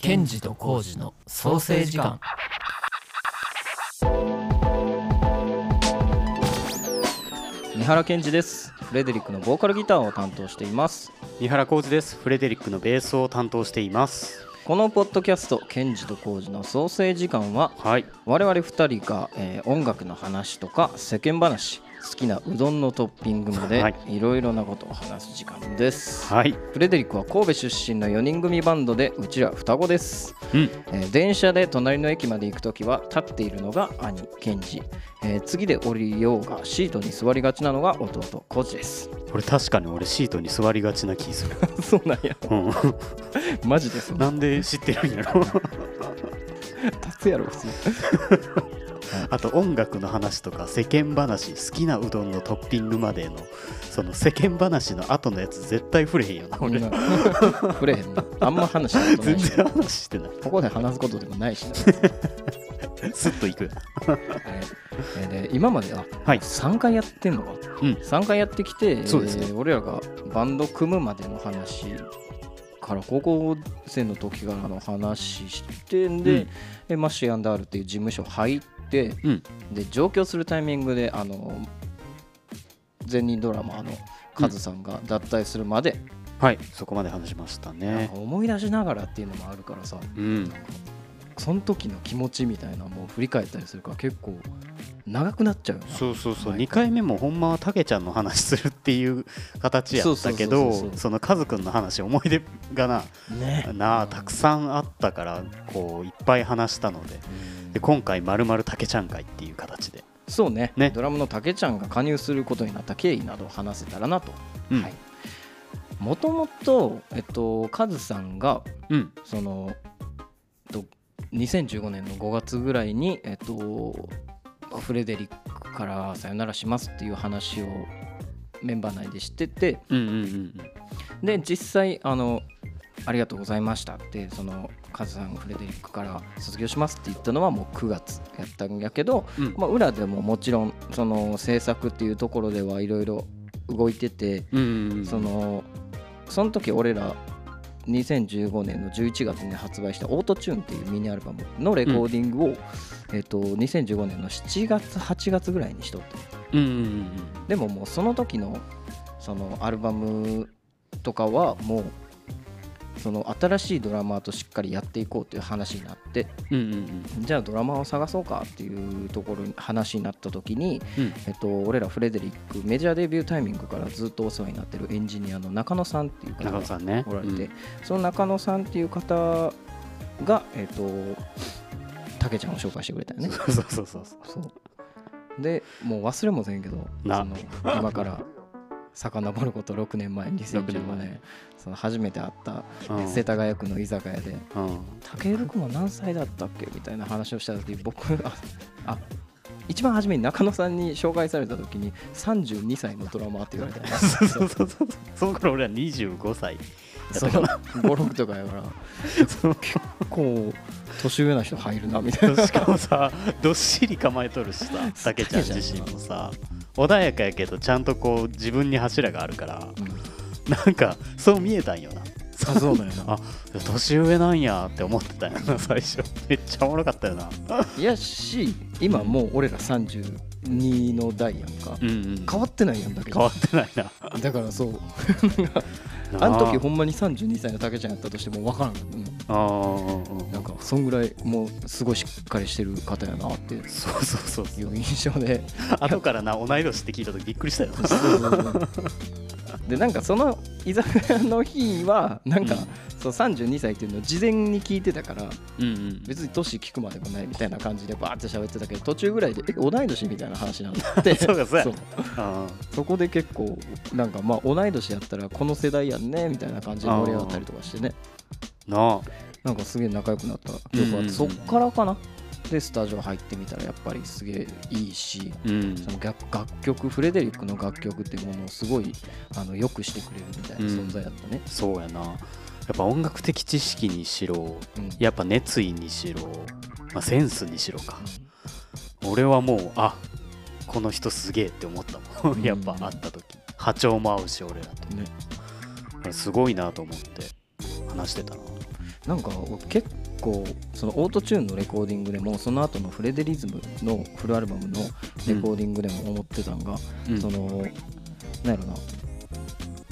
ケンジとコウジの創生時間三原健二です。フレデリックのボーカルギターを担当しています。三原浩二です。フレデリックのベースを担当しています。このポッドキャスト「ケンジとコウジの創生時間は」はい。我々2人が、えー音楽の話とか世間話好きなうどんのトッピングまで、はい。いろいろなことを話す時間です。はい。フレデリックは神戸出身の4人組バンドでうちら双子です、うん。えー電車で隣の駅まで行くときは立っているのが兄ケンジ、えー次で降りようがシートに座りがちなのが弟コウジです。これ確かに俺シートに座りがちな気する。そうなんや。うん。マジですなんで知ってるんやろ。立つやろ普通あと音楽の話とか世間話好きなうどんのトッピングまでのその世間話の後のやつ絶対触れへんよな俺。触れへんな。あんま話したことないし。全然話してない。ここで話すことでもないしな、スッといく。はい。えーで今まであはい。3回やってんのか、うん。3回やってきて、そうですね。えー俺らがバンド組むまでの話から高校生の時からの話してんで、うん。でマッシュアンダールっていう事務所入って、うん。で上京するタイミングであの前任ドラマーのカズさんが脱退するまで、はい。そこまで話しましたね。か思い出しながらっていうのもあるからさ。うん。その時の気持ちみたいなのも振り返ったりするから結構長くなっちゃうそうそうそう。はい2回目もほんまはたけちゃんの話するっていう形やったけどそのカズくんの話思い出がなね。なあたくさんあったからこういっぱい話したのでで今回まるまるたけちゃん会っていう形で。そうね。ね。ドラムのたけちゃんが加入することになった経緯などを話せたらなと。うん。はい。もともとえっとカズさんがうん。そのえっと2015年の5月ぐらいにえっとフレデリックからさよならしますっていう話をメンバー内で知ってて。うんうんうん。で実際あのありがとうございましたってそのカズさんフレデリックから卒業しますって言ったのはもう9月やったんやけど、うん。まあ、裏でももちろんその制作っていうところではいろいろ動いててうんうんうんそのその時俺ら2015年の11月に発売した「オートチューンっていうミニアルバムのレコーディングを、えっと2015年の7月8月ぐらいにしとって。うんうんうん。でももうその時のそのアルバムとかはもうその新しいドラマーとしっかりやっていこうという話になってうんうんうん。じゃあドラマーを探そうかっていうところに話になった時に、うん。えっと、俺らフレデリックメジャーデビュータイミングからずっとお世話になってるエンジニアの中野さんっていう方中が野さんね。おられて、うん。その中野さんっていう方がえっとたけちゃんを紹介してくれたよね。そうそうそう。そう。でもう忘れもせんけどな。その今から遡ること6年前2015 6年。その初めて会ったうん。世田谷区の居酒屋でうん「武尊君は何歳だったっけ?」みたいな話をした時僕ああ一番初めに中野さんに紹介された時に32歳のドラマーって言われたそうそうそうその頃俺は25歳。そう。たかな56とかやから。結構年上な人入るなみたいな。しかもさどっしり構えとるしさ たけちゃん自身もさ穏やかやけどちゃんとこう自分に柱があるからうん。なんかそう見えたんよな。あそうだよな。あ年上なんやって思ってたんやな 最初。めっちゃおもろかったよな。いやし今もう俺ら32の代やんか。うんうん。変わってないやんだけ変わってないな。だからそうあの時ほんまに32歳の竹ちゃんやったとしても分からん、うん。あー。なんかそんぐらいもうすごいしっかりしてる方やなって。いそうそうそうそう。う印象で。後からな同い年って聞いた時びっくりしたよ でなんかその居酒屋の日はなんか、うん。そう32歳っていうのを事前に聞いてたからうんうん。別に年聞くまでもないみたいな感じでバーって喋ってたけど途中ぐらいでえ同い年みたいな話になって。そうかそうやそこで結構なんかまあ同い年やったらこの世代やんねみたいな感じで盛り上がったりとかしてね。ー。なあなんかすげえ仲良くなった記憶があって、そっからかなでスタジオ入ってみたらやっぱりすげえいいしうん。その楽楽曲フレデリックの楽曲っていうものをすごいあのよくしてくれるみたいな存在だったね、そうやな。やっぱ音楽的知識にしろうん。やっぱ熱意にしろ、まあ、センスにしろか。俺はもうあこの人すげえって思ったもん。うん。やっぱ会った時。波長も合うし俺らと。ね。すごいなと思って話してたな。なんか俺結構そのオートチューンのレコーディングでもその後のフレデリズムのフルアルバムのレコーディングでも思ってたんが、うん。そのなんやろな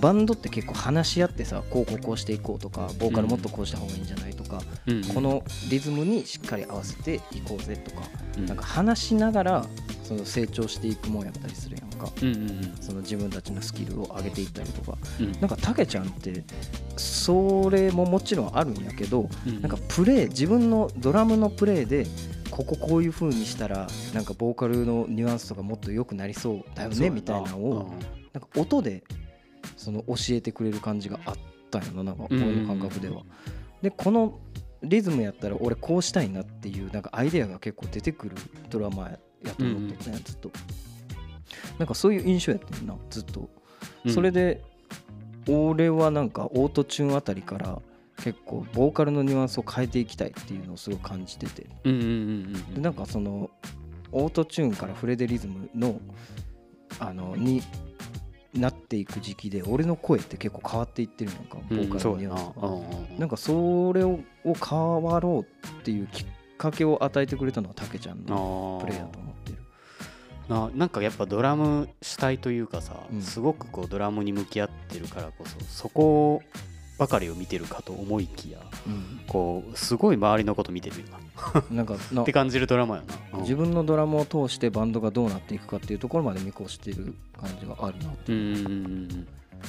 バンドって結構話し合ってさこうこうこうしていこうとかボーカルもっとこうした方がいいんじゃないとか、うん。このリズムにしっかり合わせていこうぜとか、うん。なんか話しながらその成長していくもんやったりするやんか。うんうんその自分たちのスキルを上げていったりとか。うん。なんかたけちゃんってそれももちろんあるんやけどうん。なんかプレイ自分のドラムのプレイでこここういう風にしたらなんかボーカルのニュアンスとかもっと良くなりそうだよねみたいなのをなんか音でその教えてくれる感じがあったんやななんか俺の感覚では。でこのリズムやったら俺こうしたいなっていうなんかアイデアが結構出てくるドラマやと思ってたねずっと。なんかそういう印象やったんなずっと。うんそれで俺はなんかオートチューンあたりから結構ボーカルのニュアンスを変えていきたいっていうのをすごい感じててでなんかそのオートチューンからフレデリズムのあのになっていく時期で俺の声って結構変わっていってるやんかボーカルのニュアンスが、なんかそれをを変わろうっていうきっかけを与えてくれたのはたけちゃんのあプレイヤーと思ってる。ななんかやっぱドラム主体というかさ、うん。すごくこうドラムに向き合ってるからこそそこばかりを見てるかと思いきやこうすごい周りのこと見てるよな。なんかなって感じるドラマやな、うん。自分のドラムを通してバンドがどうなっていくかっていうところまで見越してる感じがあるなう。んうん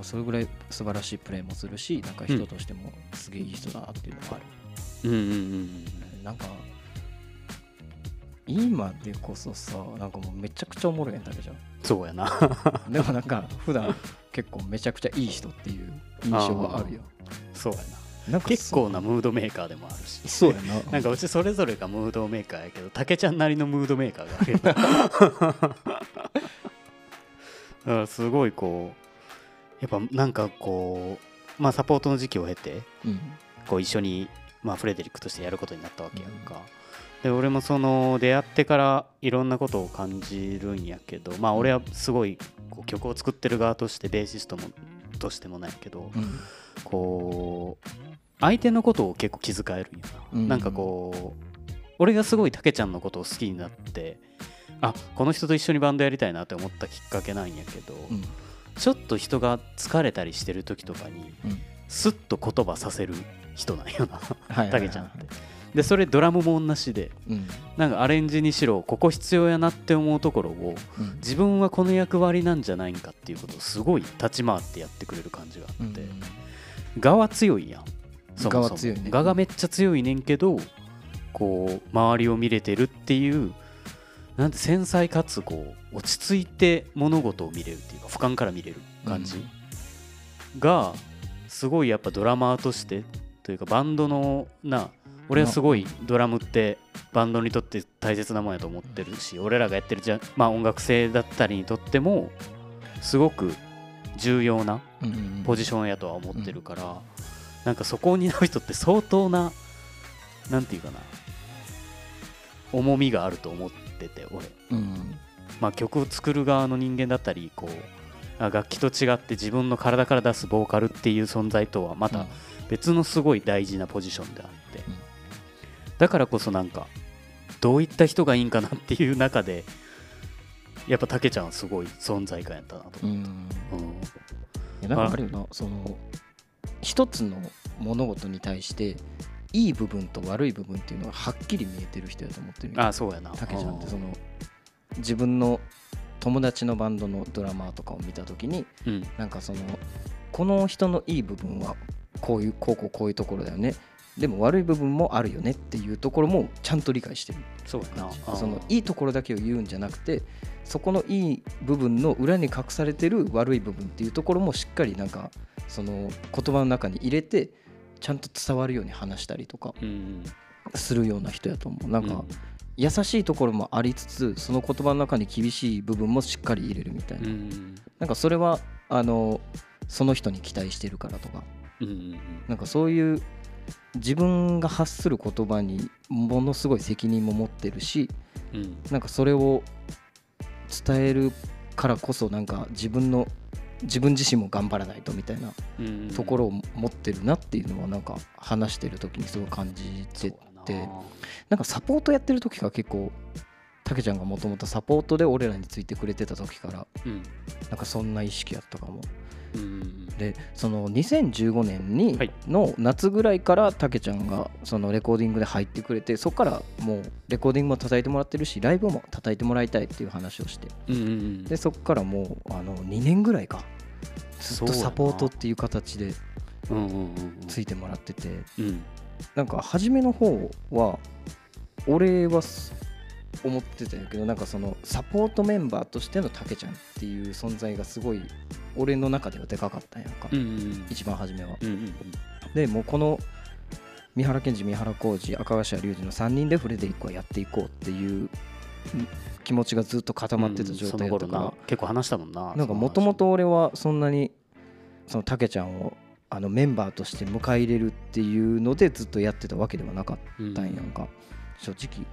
うそれぐらい素晴らしいプレーもするしなんか人としてもすげえいい人だなっていうのがある、うんうんうんなんか今でこそさなんかもうめちゃくちゃおもろいやんだけじゃん。そうやな。でもなんか普段結構めちゃくちゃいい人っていう印象があるよ。そう。やななんか結構なムードメーカーでもあるし。そうやな。なんかうちそれぞれがムードメーカーやけどたけちゃんなりのムードメーカーがあるよ。だからすごいこうやっぱなんかこうまあサポートの時期を経てうん。こう一緒に、まあ、フレデリックとしてやることになったわけやんか、で俺もその出会ってからいろんなことを感じるんやけどまあ俺はすごいこう曲を作ってる側としてベーシストもとしてもないけど、うん。こう相手のことを結構気遣えるんやな、うん。なんかこう俺がすごいたけちゃんのことを好きになってあこの人と一緒にバンドやりたいなって思ったきっかけなんやけど、うん。ちょっと人が疲れたりしてる時とかに、うん。スッと言葉させる人なんよな。たけちゃんってでそれドラムも同じでうんなんかアレンジにしろここ必要やなって思うところをうん自分はこの役割なんじゃないんかっていうことをすごい立ち回ってやってくれる感じがあうんって、我は強いやん。そもそも。強いね。我がめっちゃ強いねんけどこう周りを見れてるっていうなんて繊細かつこう落ち着いて物事を見れるっていうか俯瞰から見れる感じ。がすごいやっぱドラマーとしてというかバンドのな俺はすごいドラムってバンドにとって大切なもんやと思ってるし俺らがやってるじゃ、まあ、音楽性だったりにとってもすごく重要なうんうんポジションやとは思ってるから、なんかそこを担う人って相当ななんていうかな重みがあると思ってて俺、うんまあ、曲を作る側の人間だったりこうあ楽器と違って自分の体から出すボーカルっていう存在とはまた別のすごい大事なポジションであって、うんだからこそなんかどういった人がいいんかなっていう中でやっぱたけちゃんはすごい存在感やったなと思うん。う、うん。いやなんかあるよな。その一つの物事に対していい部分と悪い部分っていうのははっきり見えてる人やと思ってるああそうやな。たけちゃんってそのの自分の友達のバンドのドラマーとかを見た時にうん。なんかそのこの人のいい部分はこういうこうこうこういうところだよねでも悪い部分もあるよねっていうところもちゃんと理解してる。そうやな。そのいいところだけを言うんじゃなくてそこのいい部分の裏に隠されてる悪い部分っていうところもしっかりなんかその言葉の中に入れてちゃんと伝わるように話したりとかうんするような人やと思う。なんかうん。優しいところもありつつその言葉の中に厳しい部分もしっかり入れるみたいな。うんなんかそれはあのその人に期待してるからとか。うんうん。なんかそういう自分が発する言葉にものすごい責任も持ってるしうん。なんかそれを伝えるからこそなんか自分の自分自身も頑張らないとみたいなうんところを持ってるなっていうのはなんか話してる時にすごい感じててな。んかサポートやってる時から結構たけちゃんがもともとサポートで俺らについてくれてた時からうん。なんかそんな意識やったかも。うんでその2015年にはい。の夏ぐらいからたけちゃんがそのレコーディングで入ってくれてそこからもうレコーディングも叩いてもらってるしライブも叩いてもらいたいっていう話をして。うんうんうん。でそこからもうあの2年ぐらいか。ずっとサポートっていう形でうんうんうんうん。ついてもらってて。うん。なんか初めの方は俺はす思ってたんやけどなんかそのサポートメンバーとしてのたけちゃんっていう存在がすごい俺の中ではでかかったんやんか、うんうん一番初めは。うんうんでもうこの三原健二三原浩二赤頭隆二の3人でフレデリックはやっていこうっていう気持ちがずっと固まってた状態だったから、その頃な結構話したもんななんかもともと俺はそんなにそのたけちゃんをあのメンバーとして迎え入れるっていうのでずっとやってたわけではなかったんやんか、正直、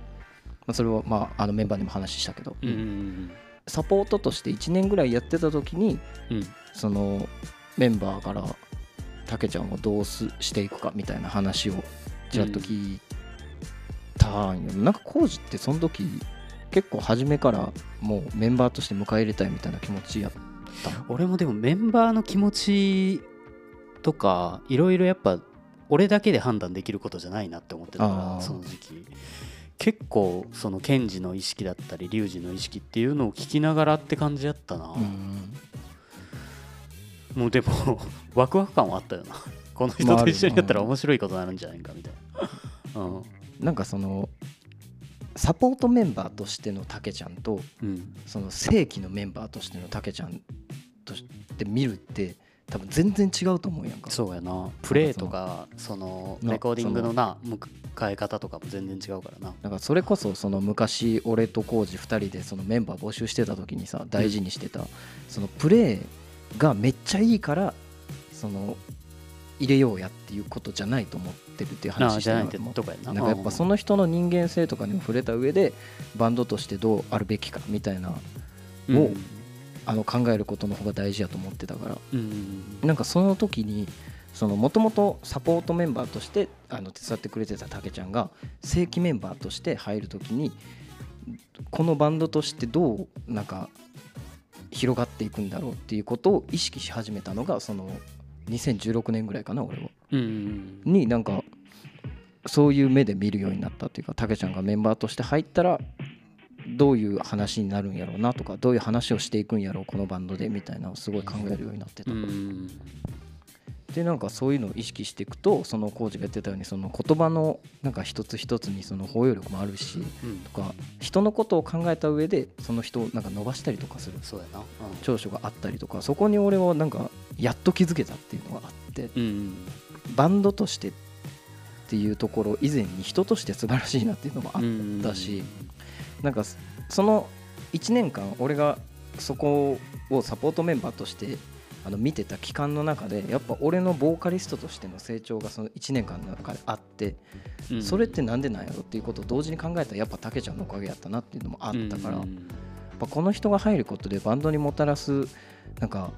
まあ、それはまああのメンバーにも話したけど、うんうんサポートとして1年ぐらいやってた時にうん。うんそのメンバーからたけちゃんをどうすしていくかみたいな話をちらっと聞いたんよ、なんかコージってその時結構初めからもうメンバーとして迎え入れたいみたいな気持ちやったの？俺もでもメンバーの気持ちとかいろいろやっぱ俺だけで判断できることじゃないなって思ってたからその時期結構そのケンジの意識だったりリュウジの意識っていうのを聞きながらって感じやったな、うんもうでも ワクワク感はあったよな。この人と一緒にやったら面白いことになるんじゃないかみたいな。うん。なんかそのサポートメンバーとしてのたけちゃんとうん。その正規のメンバーとしてのたけちゃんとして見るって多分全然違うと思うやんか。そうやな。プレーとかそのなレコーディングのな迎え方とかも全然違うからな。なんかそれこそその昔俺と浩二2人でそのメンバー募集してた時にさ大事にしてたそのプレーがめっちゃいいからその入れようやっていうことじゃないと思ってるっていう話してじゃないってたな。なんかやっぱその人の人間性とかにも触れた上でバンドとしてどうあるべきかみたいなうん。をあの考えることの方が大事やと思ってたから。うんなんかその時にもともとサポートメンバーとしてあの手伝ってくれてたたけちゃんが正規メンバーとして入る時にこのバンドとしてどうなんか広がっていくんだろうっていうことを意識し始めたのがその2016年ぐらいかな俺は。うんになんかそういう目で見るようになったっていうかたけちゃんがメンバーとして入ったらどういう話になるんやろうなとかどういう話をしていくんやろうこのバンドでみたいなのをすごい考えるようになってた。うん。でなんかそういうのを意識していくとそのコーチが言ってたようにその言葉のなんか一つ一つにその包容力もあるしうん。とか人のことを考えた上でその人をなんか伸ばしたりとかする。そうやな。長所があったりとかそこに俺はなんかやっと気づけたっていうのがあってうんうん。バンドとしてっていうところ以前に人として素晴らしいなっていうのもあっうんたしなんかその1年間俺がそこをサポートメンバーとしてあの見てた期間の中でやっぱ俺のボーカリストとしての成長がその1年間の中であってうん。それってなんでなんやろっていうことを同時に考えたらやっぱたけちゃんのおかげやったなっていうのもあったからやっうんぱこの人が入ることでバンドにもたらすなんか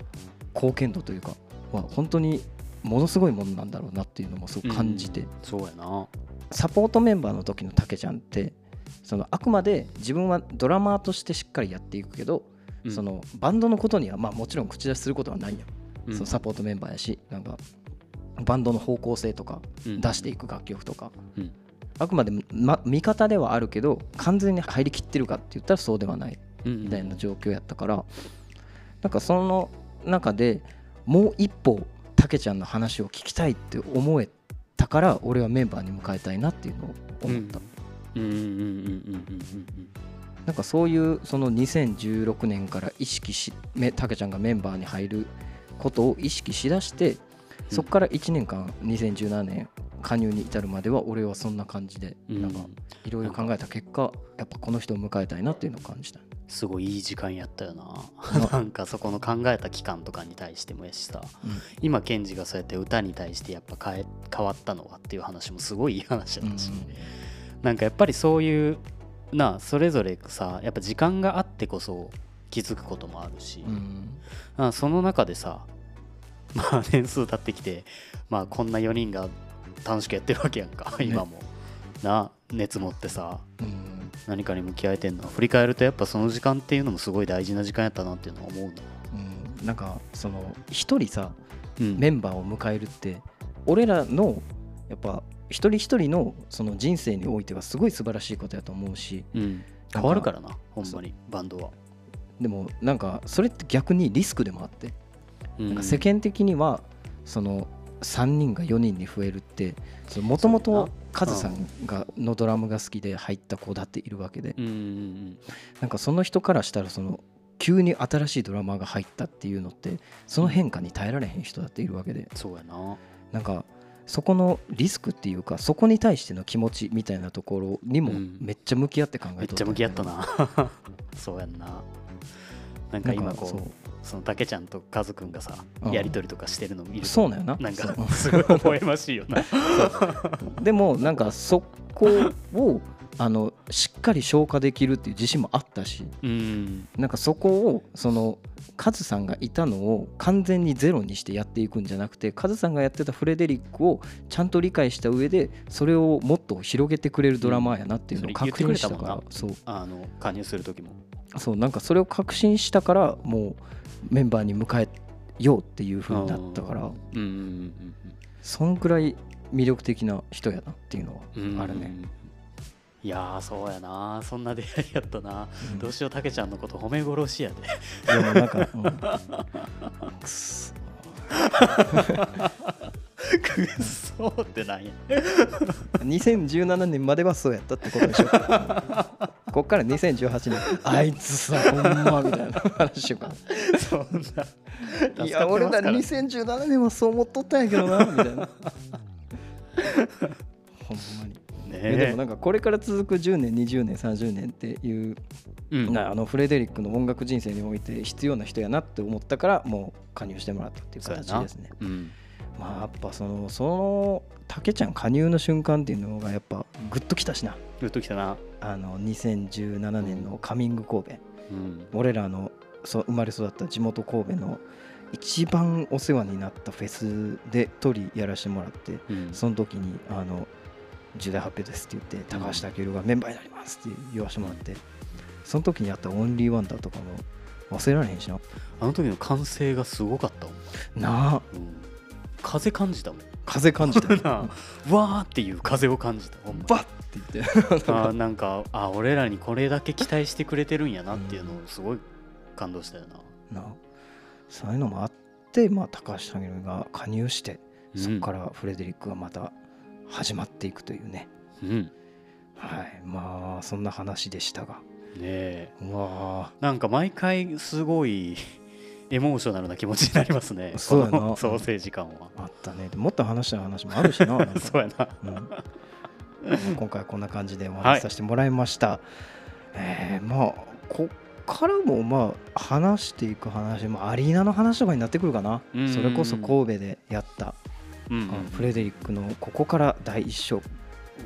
貢献度というかは本当にものすごいものなんだろうなっていうのもすごく感じてそうやな。サポートメンバーの時のたけちゃんってそのあくまで自分はドラマーとしてしっかりやっていくけど、うん。そのバンドのことにはまあもちろん口出しすることはないやん、うん。そのサポートメンバーやしなんかバンドの方向性とかうん。出していく楽曲とか、うん。あくまで、ま、味方ではあるけど完全に入りきってるかって言ったらそうではないうん。みたいな状況やったから、なんかその中でもう一歩たけちゃんの話を聞きたいって思えたから俺はメンバーに迎えたいなっていうのを思った、うんうんうんうんうんうんなんかそういうその2016年から意識しめたけちゃんがメンバーに入ることを意識しだしてそこから1年間2017年加入に至るまでは俺はそんな感じでうん。なんかいろいろ考えた結果やっぱこの人を迎えたいなっていうのを感じた。すごいいい時間やったよな。な なんかそこの考えた期間とかに対してもやしさ、うん。今ケンジがそうやって歌に対してやっぱ変え変わったのはっていう話もすごいいい話だったし、なんかやっぱりそういうなそれぞれさやっぱ時間があってこそ気づくこともあるし、うん。あその中でさまあ年数経ってきてまあこんな4人が楽しくやってるわけやんか、ね。今も。な熱持ってさうん。何かに向き合えてんの。振り返るとやっぱその時間っていうのもすごい大事な時間やったなっていうのは思うの。うん。なんかその一人さうん。メンバーを迎えるって俺らのやっぱ一人一人のその人生においてはすごい素晴らしいことやと思うしうん、変わるからなほんまにバンドは、でもなんかそれって逆にリスクでもあってうん。なんか世間的にはその3人が4人に増えるってもともとカズさんがのドラムが好きで入った子だっているわけでうんなんかその人からしたらその急に新しいドラマーが入ったっていうのってその変化に耐えられへん人だっているわけでそうやな。なんかそこのリスクっていうかそこに対しての気持ちみたいなところにもうん。めっちゃ向き合って考えめっとちゃ向き合ったな。そうやんな。なんか今こそう。そのたけちゃんとカズくんがさうん。やり取りとかしてるの見るとそうなんよな。なんかすごい微笑ましいよな。でもなんかそこをあのしっかり消化できるっていう自信もあったしうん。なんかそこをそのカズさんがいたのを完全にゼロにしてやっていくんじゃなくてカズさんがやってたフレデリックをちゃんと理解した上でそれをもっと広げてくれるドラマーやなっていうのを確認したから、うんそう。あの加入する時も。そうなんかそれを確信したからもうメンバーに迎えようっていう風になったからうん。うん。そんぐらい魅力的な人やなっていうのうんうんはあるね。いやーそうやなそんな出会いやったな、うん。どうしようたけちゃんのこと褒め殺しやで。でもなんか、うん。くそくっそうってなんや。2017年まではそうやったってことでしょ。こっから2018年。あいつさほんまみたいな話しようかそんな。いや俺ら助かってます2017年はそう思っとったんやけどなみたいな。ほんまにね。でもなんかこれから続く10年20年30年っていう、うん。なあのフレデリックの音楽人生において必要な人やなって思ったからもう加入してもらったっていう形ですね。うん。まあやっぱそのその竹ちゃん加入の瞬間っていうのがやっぱグッときたしな。グッときたな。あの2017年のカミング神戸。うん。俺らのそう生まれ育った地元神戸の一番お世話になったフェスでトリやらせてもらってうん。その時にあの重大発表ですって言って高橋健がメンバーになりますって言わせてもらってその時にやったオンリーワンダーとかも忘れられへんしな。あの時の歓声がすごかったもん、なあ。うん、風感じたもん。風感じた わーっていう風を感じたバッって言って。あーなんかあ俺らにこれだけ期待してくれてるんやなっていうのをすごい感動したよな、なあ。そういうのもあって、まあ、高橋健が加入してそこからフレデリックがまた始まっていくというね、うん。ねはい。まあそんな話でしたが。え。うわなんか毎回すごい エモーショナルな気持ちになりますね。そうやな。ソーセージ感は。ああったね。もっと話したい話もあるしな そうやな。うん。今回はこんな感じでお話しさせてもらいました、えーまあこっからもまあ話していく話もアリーナの話とかになってくるかな。それこそ神戸でやった、フレデリックのここから第一章は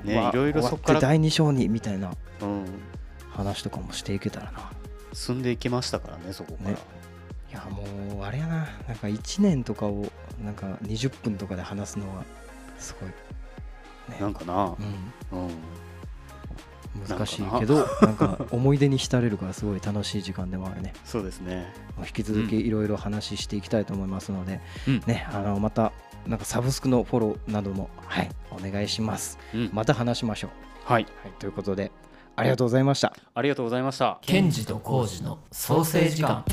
いねろいろ終わそっから第二章にみたいなうん。話とかもしていけたらな。進んでいけましたからねそこから、ね。いやもうあれやな。なんか1年とかをなんか20分とかで話すのはすごい、ね。なんかな。うん、うん。難しいけどなんか思い出に浸れるからすごい楽しい時間でもあるね。そうですね。引き続きいろいろ話していきたいと思いますので、うん。ねあのまたなんかサブスクのフォローなどもはいお願いします。うん。また話しましょう、はい。はい、ということでありがとうございました。ありがとうございました。ケンジとコウジの創生時間